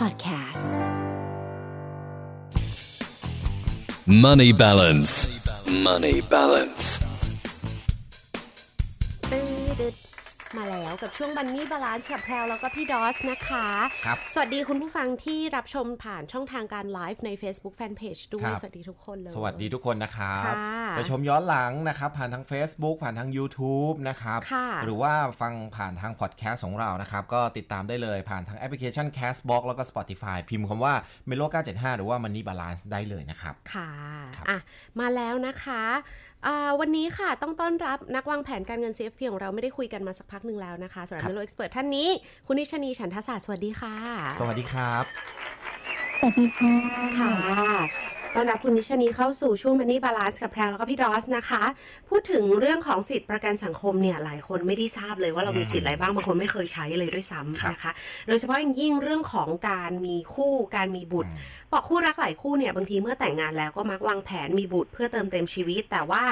Podcast Money balance. Money balance. มาแล้วกับช่วง Money Balance กับแพรวแล้วก็พี่ดอสนะคะ ครับ สวัสดีคุณผู้ฟังที่รับชมผ่านช่องทางการไลฟ์ใน Facebook Fanpage ด้วคยรับสวัสดีทุกคนเลย สวัสดีทุกคนนะครับค่ะไปชมย้อนหลังนะครับผ่านทาง Facebook ผ่านทาง YouTube นะครับค่ะหรือว่าฟังผ่านทางพอดแคสต์ของเรานะครับ ก็ติดตามได้เลยผ่านทางแอปพลิเคชัน Castbox แล้วก็ Spotify พิมพ์คำว่า Melo 975 หรือว่า Money Balance ได้เลยนะครับ ค่ะครับอะ มาแล้วนะคะอ่า วันนี้ค่ะต้องต้อนรับนักวางแผนการเงิน CFP ของเราไม่ได้คุยกันมาสักพักหนึ่งแล้วนะคะสำหรับครับ Melo Expert ท่านนี้ คุณนิชนีฉันทศาสตร์สวัสดีค่ะ สวัสดีครับ สวัสดีค่ะค่ะ ต้อนรับคุณนิชนีเข้าสู่ช่วง Money Balance กับแพรแล้วก็พี่ดอสนะคะ พูดถึงเรื่องของสิทธิประกันสังคมเนี่ยหลายคนไม่ได้ทราบเลยว่าเรามีสิทธิ์อะไรบ้างบางคนไม่เคยใช้เลยด้วยครับซ้ำนะคะ โดยเฉพาะอย่างยิ่งเรื่องของการมีคู่การมีบุตรอืมบอกคู่รักหลายคู่เนี่ยบางทีเมื่อแต่งงานแล้วก็มักวางแผนมีบุตรเพื่อเติมเต็มชีวิต แต่ว่า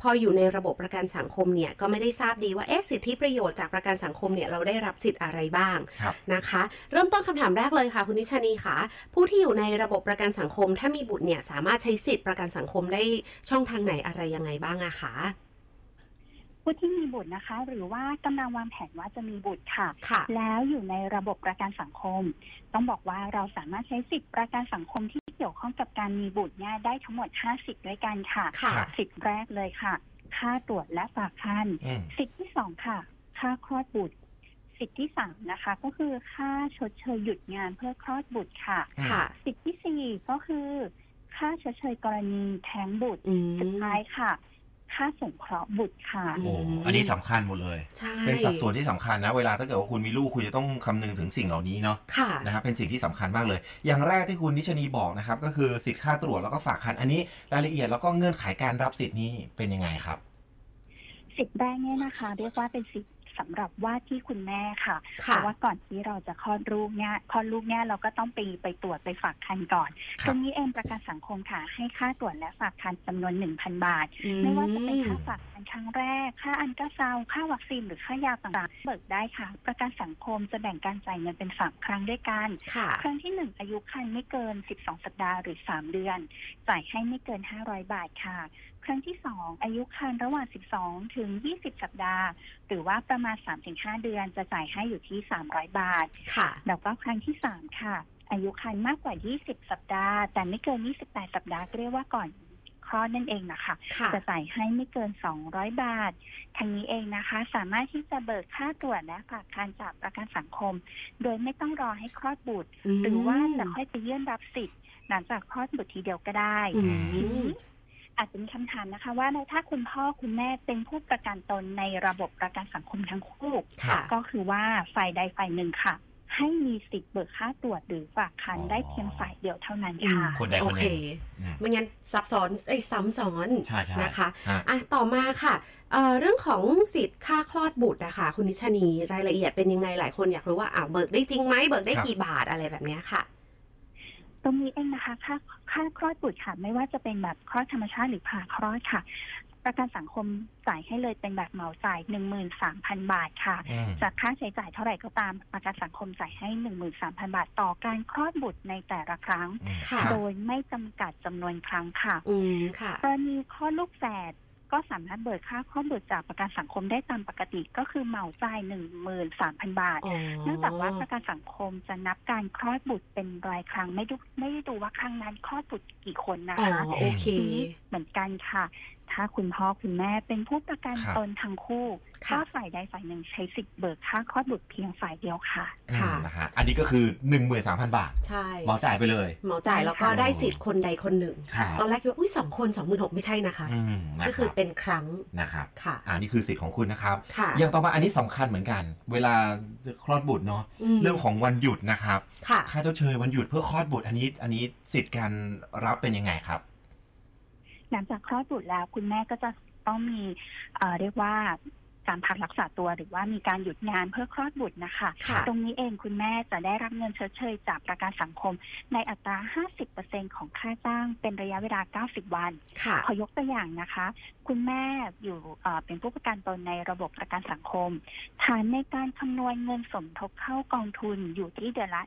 พออยู่ในระบบประกันสังคมเนี่ยก็ไม่ได้ทราบดีว่าเอ๊ะสิทธิประโยชน์จากประกันสังคมเนี่ยเราได้รับสิทธิ์อะไรบ้างครับนะคะ เริ่มต้นคำถามแรกเลยค่ะ คุณนิชานีค่ะผู้ที่อยู่ในระบบประกันสังคมถ้ามีบุตรเนี่ยสามารถใช้สิทธิประกันสังคมได้ช่องทางไหนอะไรยังไงบ้างอะคะผู้ที่มีบุตรนะคะ หรือว่ากำลังวางแผนว่าจะมีบุตรค่ะค่ะแล้วอยู่ในระบบประกันสังคม ต้องบอกว่าเราสามารถใช้สิทธิประกันสังคมที่เกี่ยวข้องกับการมีบุตรเนี่ยได้ทั้งหมด5สิทธิ์ด้วยกันค่ะค่ะสิทธิ์แรกเลยค่ะ ค่าตรวจและฝากคันอืมสิทธิ์ที่สองค่ะ ค่าคลอดบุตร สิทธิ์ที่สามนะคะ ก็คือค่าชดเชยหยุดงานเพื่อคลอดบุตรค่ะค่ะสิทธิ์ที่สี่ก็คือ ค่าชดเชยกรณีแท้งบุตรอืมสุดท้ายค่ะ ค่าสงเคราะห์บุตรค่ะอืมโอ้อันนี้สำคัญหมดเลยใช่เป็นสัดส่วนที่สำคัญนะ เวลาถ้าเกิดว่าคุณมีลูกคุณจะต้องคำนึงถึงสิ่งเหล่านี้เนาะค่ะนะครับเป็นสิ่งที่สำคัญมากเลย อย่างแรกที่คุณนิชนีบอกนะครับ ก็คือสิทธิ์ค่าตรวจแล้วก็ฝากคันอันนี้รายละเอียดแล้วก็เงื่อนไขการรับสิทธิ์นี้เป็นยังไงครับสิทธิ์แรกเนี่ยนะคะ เรียกว่าเป็นสิทธิ์ สำหรับว่าที่คุณแม่ค่ะ เพค่ะราะว่าก่อนที่เราจะคลอดลูกเนี่ยคลอดลูกเนี่ยเราก็ต้องไปไปตรวจไปฝากคันก่อนครับตรงนี้เองประกันสังคมค่ะ ให้ค่าตรวจและฝากคันจำนวน1,000บาทอืไม่ว่าจะเป็นค่าฝากคันครั้งแรก ค่าอันตราซาวด์ค่าวัคซีนหรือค่ายาต่างๆ เบิกได้ค่ะ ประกันสังคมจะแบ่งการจ่ายเงินเป็นสามครั้งด้วยกันค่ะครั้งที่หนึ่งอายุคันไม่เกิน12สัปดาห์หรือ3เดือน จ่ายให้ไม่เกิน500บาทค่ะ ครั้งที่สองอายุคันระหว่าง12ถึง20สัปดาห์หรือว่าประมาณ 3-5 เดือนจะจ่ายให้อยู่ที่ 300 บาท ค่ะ แล้วก็ครั้งที่สามค่ะ อายุคันมากกว่า 20 สัปดาห์ แต่ไม่เกิน 28 สัปดาห์ก็เรียกว่าก่อนคลอดนั่นเองนะคะค่ะจะจ่ายให้ไม่เกิน 200 บาท ทางนี้เองนะคะ สามารถที่จะเบิกค่าตรวจและฝากคันจากประกันสังคม โดยไม่ต้องรอให้คลอดบุตร หรือว่าจะค่อยไปยื่นรับสิทธิ์หลังจากคลอดบุตรทีเดียวก็ได้อืทีมนี้ อาจจะมีคำถามนะคะ ว่าแล้วถ้าคุณพ่อคุณแม่เป็นผู้ประกันตนในระบบประกันสังคมทั้งคู่ค่ะก็คือว่าฝ่ายใดฝ่ายหนึ่งค่ะ ให้มีสิทธิ์เบิกค่าตรวจหรือฝากคันอ๋อได้เพียงฝ่ายเดียวเท่านั้นค่ะคนใดโอคนหเคนึ่งอืมไม่งั้นซับซ้อนไอ้ยซ้ำซ้อนใช่ใช่นะคะฮะอะต่อมาค่ะเอ่อเรื่องของสิทธิ์ค่าคลอดบุตรนะคะคุณนิชานีรายละเอียดเป็นยังไงหลายคนอยากรู้ว่าอ่าเบิกได้จริงไหมเบิกได้ครับกี่บาทอะไรแบบเนี้ยค่ะ ตรงนี้เองนะคะค่าค่าคลอดบุตรค่ะ ไม่ว่าจะเป็นแบบคลอดธรรมชาติหรือผ่าคลอดค่ะ ประกันสังคมจ่ายให้เลยเป็นแบบเหมาจ่ายหนึ่งหมื่นสามพันบาทค่ะอืมจากค่าใช้จ่ายเท่าไหร่ก็ตามประกันสังคมจ่ายให้หนึ่งหมื่นสามพันบาท ต่อการคลอดบุตรในแต่ละครั้งอืมค่ะโดยไม่จำกัดจำนวนครั้งค่ะอืมค่ะกรณีคลอดลูกแฝด ก็สามารถเบิกค่าคลอดบุตรจากประกันสังคมได้ตามปกติก็คือเหมาจ่ายหนึ่งหมื่นสามพันบาทอ๋อเนื่องจากว่าประกันสังคมจะนับการคลอดบุตรเป็นรายครั้งไม่ดูไม่ได้ดูว่าครั้งนั้นคลอดบุตรกี่คนนะอ๋อคะโอเคทีนี้เหมือนกันค่ะ ถ้าคุณพ่อคุณแม่เป็นผู้ประกันครับตนทั้งคู่ค่ะถ้าฝ่ายใดฝ่ายหนึ่งใช้สิทธิ์เบิกค่าคลอดบุตรเพียงฝ่ายเดียวค่ะค่ะอืมนะฮะอันนี้ก็คือ 13,000 บาทใช่เหมาจ่ายไปเลยเหมาจ่ายแล้วก็ได้สิทธิ์คนใดคนหนึ่งครับตอนแรกคิดว่าอุ้ยสองคนสองหมื่นหกไม่ใช่นะคะอืมนะก็คคือรับเป็นครั้งนะครับค่ะอันนี้คือสิทธิ์ของคุณนะครับค่ะอย่างต่อมาอันนี้สำคัญเหมือนกัน เวลาคลอดบุตรเนาะมเรื่องของวันหยุดนะครับค่ะค่าเจ้าเชยวันหยุดเพื่อคลอดบุตรอันนี้อันนี้สิทธิ์การรับเป็นยังไงครับ หลังจากคลอดบุตรแล้วคุณแม่ก็จะต้องมีเเรียกว่า การพักรักษาตัวหรือว่ามีการหยุดงานเพื่อคลอดบุตรนะคะค่ะตรงนี้เองคุณแม่จะได้รับเงินชดเชยจากประกันสังคม ในอัตรา 50%ของค่าจ้างเป็นระยะเวลา 90 วันค่ะขอยกตัวอย่างนะคะ คุณแม่อยู่เอ่อเป็นผู้ประกันตนในระบบประกันสังคม ฐานในการคำนวณเงินสมทบเข้ากองทุนอยู่ที่เดือนละ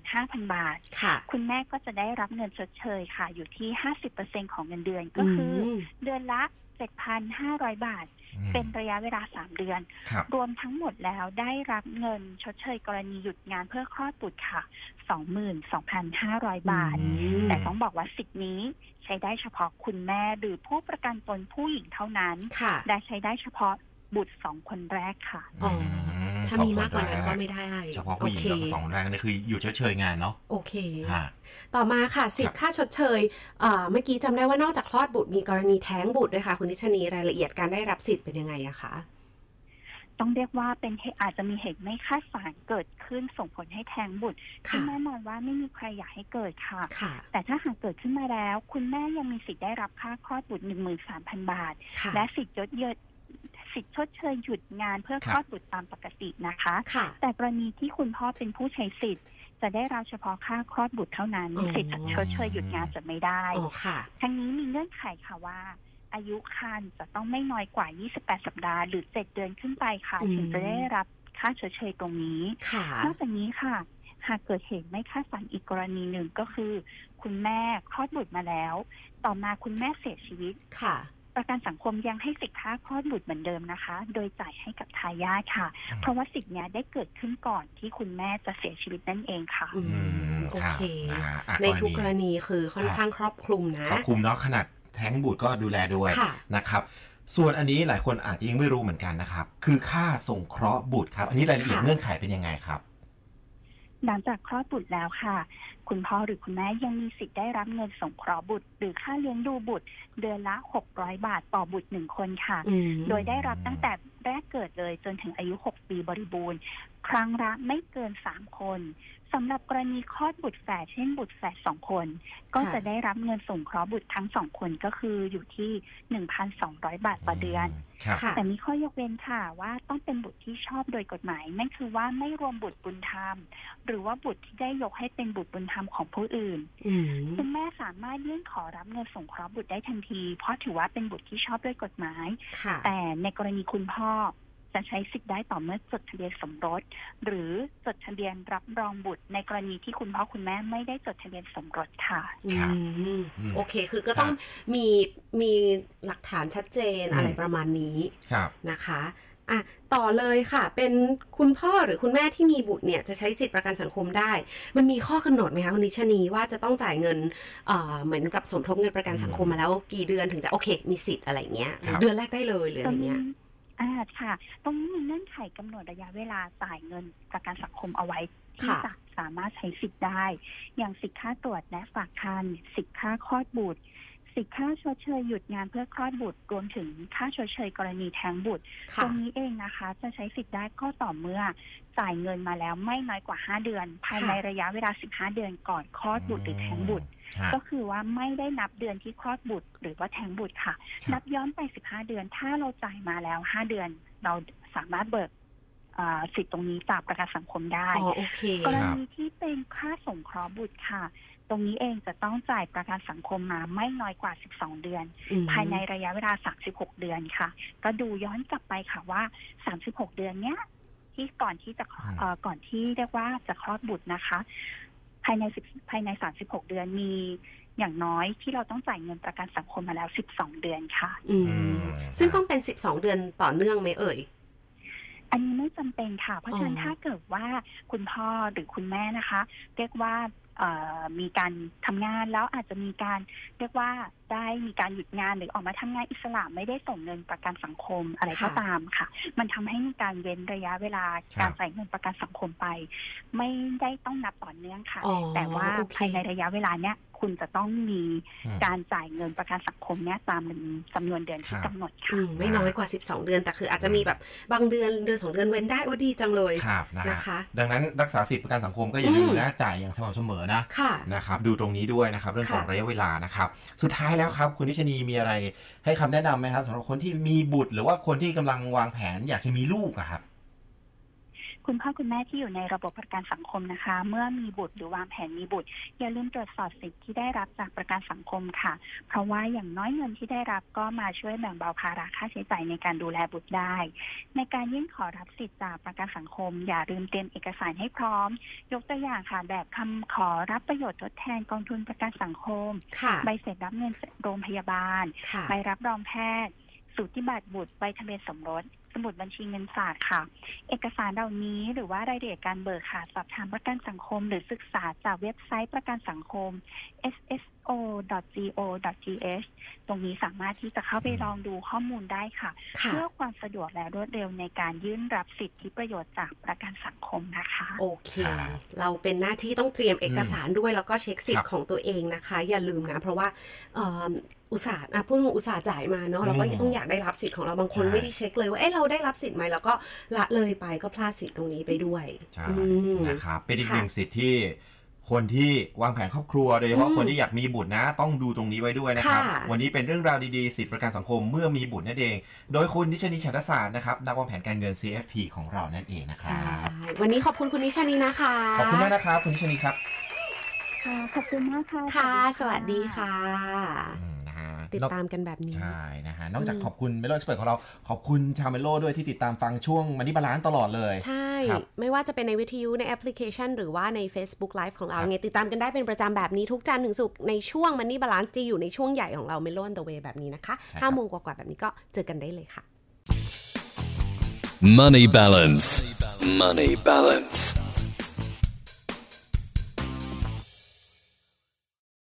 15,000 บาทค่ะ คุณแม่ก็จะได้รับเงินชดเชยค่ะ อยู่ที่ 50%ของเงินเดือนก็คืออมเดือนละ 7,500 บาทอืมเป็นระยะเวลา 3 เดือนครับรวมทั้งหมดแล้วได้รับเงินชดเชยกรณีหยุดงานเพื่อคลอดบุตรค่ะ 22,500 บาทอืมแต่ต้องบอกว่าสิทธินี้ใช้ได้เฉพาะคุณแม่หรือผู้ประกันตนผู้หญิงเท่านั้นค่ะและใช้ได้เฉพาะบุตรสองคนแรกค่ะอ๋อม ถ้ามีมากกว่านั้นก็ไม่ได้เฉพาะผู้หญิงโอกับเคสองแรกนี่คือหยุดเฉยๆงานเนาะโอเคฮะต่อมาค่ะสิทครับธิ์ค่าชดเชยเอ่อเมื่อกี้จำได้ว่านอกจากคลอดบุตรมีกรณีแท้งบุตรด้วยค่ะ คุณนิชนีรายละเอียดการได้รับสิทธิ์เป็นยังไงอะคะต้องเรียกว่าเป็นเหตุอาจจะมีเหตุไม่คาดฝันเกิดขึ้นส่งผลให้แท้งบุตรซึ่งค่ะแน่นอนว่าไม่มีใครอยากให้เกิดค่ะค่ะ แต่ถ้าหากเกิดขึ้นมาแล้ว คุณแม่ยังมีสิทธิ์ได้รับค่าคลอดบุตร13,000บาทค่ะและสิทธิ์ยดเยิด สิทธิ์ชดเชยหยุดงานเพื่อครัคบลอดบุตรตามปกตินะคะค่ะแต่กรณีที่คุณพ่อเป็นผู้ใช้สิทธิ์ จะได้รับเฉพาะค่าคลอดบุตรเท่านั้นอ๋อสิทธิ์ชดเชยหยุดงานจะไม่ได้อ๋อค่ะทั้งนี้มีเงื่อนไขค่ะว่าอายุครรภ์จะต้องไม่น้อยกว่า 28 สัปดาห์ หรือ 7 เดือนขึ้นไปค่ะอืมถึงจะได้รับค่าชดเชยตรงนี้ค่ะนอกจากนี้ค่ะ หากเกิดเหตุไม่คาดฝันอีกกรณีหนึ่งก็คือ คุณแม่คลอดบุตรมาแล้ว ต่อมาคุณแม่เสียชีวิตค่ะ ประกันสังคมยังให้สิทธิค่าคลอดบุตรเหมือนเดิมนะคะ โดยจ่ายให้กับทายาทค่ะ เพราะว่าสิทธิเนี้ยได้เกิดขึ้นก่อนที่คุณแม่จะเสียชีวิตนั่นเองค่ะอืมโอเครับนะฮะอะในทุกกรณีคือค่อนครับข้างครอบคลุมนะก็คุมเนาะขนาดแท้งบุตรก็ดูแลด้วยค่ะนะครับส่วนอันนี้หลายคนอาจจะยังไม่รู้เหมือนกันนะครับ คือค่าส่งเคราะห์บุตรครับ อันนี้รายละเอียดค่ะเงื่อนไขเป็นยังไงครับ หลังจากคลอดบุตรแล้วค่ะ คุณพ่อหรือคุณแม่ยังมีสิทธิ์ได้รับเงินสงเคราะห์บุตร หรือค่าเลี้ยงดูบุตร เดือนละ 600 บาทต่อบุตรหนึ่งคนค่ะอืมโดยได้รับตั้งแต่แรกเกิดเลยจนถึงอายุ 6 ปีบริบูรณ์ ครั้งละไม่เกิน 3 คน สำหรับกรณีคลอดบุตรแฝดเช่นบุตรแฝดสองคน ก็ค่ะจะได้รับเงินสงเคราะห์บุตรทั้งสองคนก็คืออยู่ที่1,200บาทต่อเดือนครับค่ะแต่มีข้อยกเว้นค่ะว่าต้องเป็นบุตรที่ชอบโดยกฎหมาย นั่นคือว่าไม่รวมบุตรบุญธรรม หรือว่าบุตรที่ได้ยกให้เป็นบุตรบุญธรรมของผู้อื่นอืมคุณแม่สามารถยื่นขอรับเงินสงเคราะห์บุตรได้ทันที เพราะถือว่าเป็นบุตรที่ชอบด้วยกฎหมายค่ะแต่ในกรณีคุณพ่อ จะใช้สิทธิ์ได้ต่อเมื่อจดทะเบียนสมรส หรือจดทะเบียนรับรองบุตร ในกรณีที่คุณพ่อคุณแม่ไม่ได้จดทะเบียนสมรสค่ะอืครับมอืมโอเค คือก็ต้องครับมีมีหลักฐานชัดเจนอืมอะไรประมาณนี้ครับนะคะอะต่อเลยค่ะ เป็นคุณพ่อหรือคุณแม่ที่มีบุตรเนี่ยจะใช้สิทธิประกันสังคมได้ มันมีข้อกำหนดไหมคะคุณนิชนีว่าจะต้องจ่ายเงินเอ่อเหมือนกับสมทบเงินประกันสังคมมาแล้ว กี่เดือนถึงจะโอเค มีสิทธิ์อะไรเงี้ยครับเดือนแรกได้เลยหรือตอะรไรงนี้เงี้ย อ่าค่ะ ตรงนี้มีเงื่อนไขกำหนดระยะเวลาจ่ายเงินประกันสังคมเอาไว้ที่ค่ะจะสามารถใช้สิทธิ์ได้ อย่างสิทธิค่าตรวจและฝากคันสิทธิค่าคลอดบุตร สิทธิค่าชดเชยหยุดงานเพื่อคลอดบุตร รวมถึงค่าชดเชยกรณีแท้งบุตรตค่ะรงนี้เองนะคะ จะใช้สิทธิ์ได้ก็ต่อเมื่อจ่ายเงินมาแล้วไม่น้อยกว่า 5 เดือน ภายในระยะเวลา 15 เดือนก่อนคลอดบุตรหรือแท้งบุตรฮะก็คือว่าไม่ได้นับเดือนที่คลอดบุตร หรือว่าแท้งบุตรค่ะครับนับย้อนไป 15 เดือน ถ้าเราจ่ายมาแล้ว 5 เดือน เราสามารถเบิกอ่าสิทธิ์ตรงนี้จากประกันสังคมได้อ๋อโอเคกรณีที่เป็นค่าสงเคราะห์บุตรค่ะ ตรงนี้เองจะต้องจ่ายประกันสังคมมาไม่น้อยกว่า 12 เดือนอืมภายในระยะเวลา 36 เดือนค่ะ ก็ดูย้อนกลับไปค่ะว่า 36 เดือนเนี้ย ที่ก่อนที่จะอืมเอ่อก่อนที่เรียกว่าจะคลอดบุตรนะคะ ภายใน10ภายใน 36 เดือนมีอย่างน้อยที่เราต้องจ่ายเงินประกันสังคมมาแล้ว 12 เดือนค่ะ อืมอืมซึ่งต้องเป็น 12 เดือนต่อเนื่องไหมเอ่ย อันนี้ไม่จำเป็นค่ะ เพราะฉะนั้นอ๋อถ้าเกิดว่าคุณพ่อหรือคุณแม่นะคะ เรียกว่าเอ่อมีการทำงานแล้วอาจจะมีการเรียกว่าได้มีการหยุดงานหรือออกมาทำงานอิสระไม่ได้ส่งเงินประกันสังคมอะไรก็ค่ะตามค่ะ มันทำให้มีการเว้นระยะเวลาครับการจ่ายเงินประกันสังคมไป ไม่ได้ต้องนับต่อเนื่องค่ะอ๋อแต่ว่าโอเคภายในระยะเวลาเนี้ย คุณจะต้องมีอืมการจ่ายเงินประกันสังคมเนี้ยตามจำนวนเดือนที่ครับกำหนดอืค่ะมไม่น้อยกว่า 12 เดือน แต่คืออาจจะมีแบบบางเดือนเดือนสองเดือนเว้นได้โอ้ดีจังเลยครับนะนะคะ ดังนั้นรักษาสิทธิประกันสังคมก็อย่าลืมอืมนะจ่ายอย่างสม่ำเสมอนะค่ะนะครับดูตรงนี้ด้วยนะครับเรื่องของค่ะระยะเวลานะครับ สุดท้ายแล้วครับ คุณนิชนีมีอะไรให้คำแนะนำไหมครับสำหรับคนที่มีบุตร หรือว่าคนที่กำลังวางแผนอยากจะมีลูกอะครับ คุณพ่อคุณแม่ที่อยู่ในระบบประกันสังคมนะคะ เมื่อมีบุตรหรือวางแผนมีบุตร อย่าลืมตรวจสอบสิทธิ์ที่ได้รับจากประกันสังคมค่ะ เพราะว่าอย่างน้อยเงินที่ได้รับก็มาช่วยแบ่งเบาภาระค่าใช้จ่ายในการดูแลบุตรได้ ในการยื่นขอรับสิทธิ์จากประกันสังคม อย่าลืมเตรียมเอกสารให้พร้อม ยกตัวอย่างค่ะ แบบคำขอรับประโยชน์ทดแทนกองทุนประกันสังคมค่ะใบเสร็จรับเงินโรงพยาบาลค่ะใบรับรองแพทย์สูติบัตรบุตรใบทะเบียนสมรส สมุดบัญชีเงินฝากค่ะ เอกสารเหล่านี้หรือว่ารายละเอียดการเบิกค่ะสอบถามประกันสังคม หรือศึกษาจากเว็บไซต์ประกันสังคม sso.go.th ตรงนี้สามารถที่จะเข้าไปลองดูข้อมูลได้ค่ะค่ะเพื่อความสะดวกและรวดเร็วในการยื่นรับสิทธิประโยชน์จากประกันสังคมนะคะ โอเคครับเราเป็นหน้าที่ต้องเตรียมเอกสารด้วยแล้วก็เช็คสิทครับธิ์ของตัวเองนะคะ อย่าลืมนะ เพราะว่าเอิ่มอุตสาห์นะพูดถึงอุตสาห์จ่ายมาเนาะเราก็อืมต้องอยากได้รับสิทธิ์ของเราบางคนใช่ไม่ได้เช็คเลยว่าเอ๊ะเราได้รับสิทธิ์ไหมแล้วก็ละเลยไปก็พลาดสิทธิ์ตรงนี้ไปด้วยใช่อืมนะครับเป็นอีกค่ะหนึ่งสิทธิ์ที่คนที่วางแผนครอบครัวโดยเฉพาะอืมคนที่อยากมีบุตรนะ ต้องดูตรงนี้ไว้ด้วยนะครับค่ะวันนี้เป็นเรื่องราวดีๆ สิทธิประกันสังคมเมื่อมีบุตรนั่นเอง โดยคุณนิชนีฉันทศาสตร์นะครับนักวางแผนการเงิน CFP ของเรานั่นเองนะครัใช่วันนี้ขอบคุณคุณนิชนีนะคะ ขอบคุณมากนะครับคุณนิชนีครับค่ะขอบคุณมากค่ะค่ะ สวัสดีค่ะอืมนะฮะ ติดนอกตามกันแบบนี้ ใช่นะฮะ นอกจากอืมขอบคุณ Melo Expert ของเรา ขอบคุณชาวเมโลด้วยที่ติดตามฟังช่วง Money Balance ตลอดเลย ใช่ครับไม่ว่าจะเป็นในวิทยุในแอปพลิเคชัน หรือว่าใน Facebook Live ของเราครับไงติดตามกันได้เป็นประจำแบบนี้ทุกจันทร์ถึงศุกร์ในช่วง Money Balance จะอยู่ในช่วงใหญ่ของเรา Melo on the way แบบนี้นะคะ5โมงกว่าๆแบบนี้ก็เจอกันได้เลยค่ะ Money balance. Money balance.